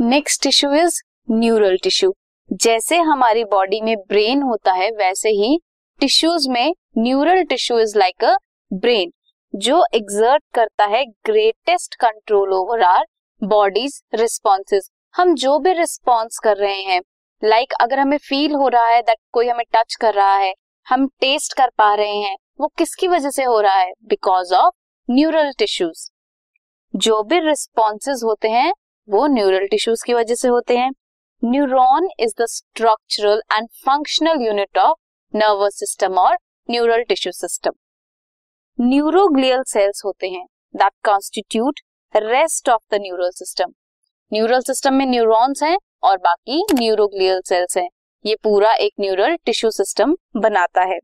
Next tissue is neural tissue जैसे हमारी body में ब्रेन होता है वैसे ही टिश्यूज में neural tissue is like a brain जो एग्जर्ट करता है greatest control over our body's responses हम जो भी रिस्पॉन्स कर रहे हैं लाइक like, अगर हमें फील हो रहा है दैट कोई हमें टच कर रहा है हम टेस्ट कर पा रहे हैं वो किसकी वजह से हो रहा है? बिकॉज़ ऑफ़ न्यूरल टिश्यूज जो भी रिस्पॉन्सेज होते हैं वो न्यूरल टिश्यूज की वजह से होते हैं। Neuron is the structural and functional unit of nervous system और neural tissue system neuroglial cells होते हैं। That constitute rest of the neural system neural system में न्यूरॉन्स हैं और बाकी न्यूरोग्लियल सेल्स हैं। ये पूरा एक न्यूरल टिश्यू सिस्टम बनाता है।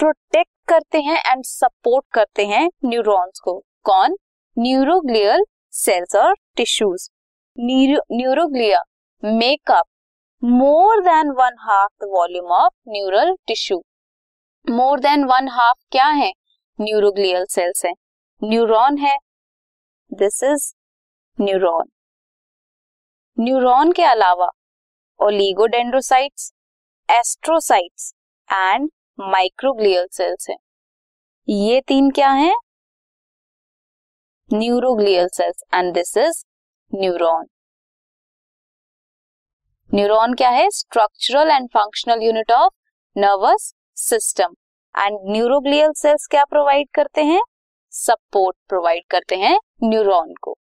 प्रोटेक्ट करते हैं एंड सपोर्ट करते हैं न्यूरॉन्स को। कौन? न्यूरोग्लियल सेल्स और tissues neuroglia make up more than one half the volume of neural tissue more than one half क्या है? न्यूरोग्लियल सेल्स है। न्यूरॉन है। दिस इज़ न्यूरॉन न्यूरॉन के अलावा oligodendrocytes astrocytes and microglial cells हैं। ये तीन क्या हैं? Neuroglial cells and this is neuron. Neuron क्या है? Structural and functional unit of nervous system and neuroglial cells क्या प्रोवाइड करते हैं? सपोर्ट प्रोवाइड करते हैं न्यूरॉन को।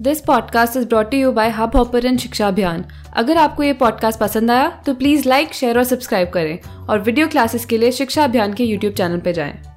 This podcast is brought you by hub hopper शिक्षा अभियान अगर आपको ये पॉडकास्ट पसंद आया तो प्लीज़ लाइक शेयर और सब्सक्राइब करें। और वीडियो क्लासेस के लिए शिक्षा अभियान के यूट्यूब चैनल पर जाएँ।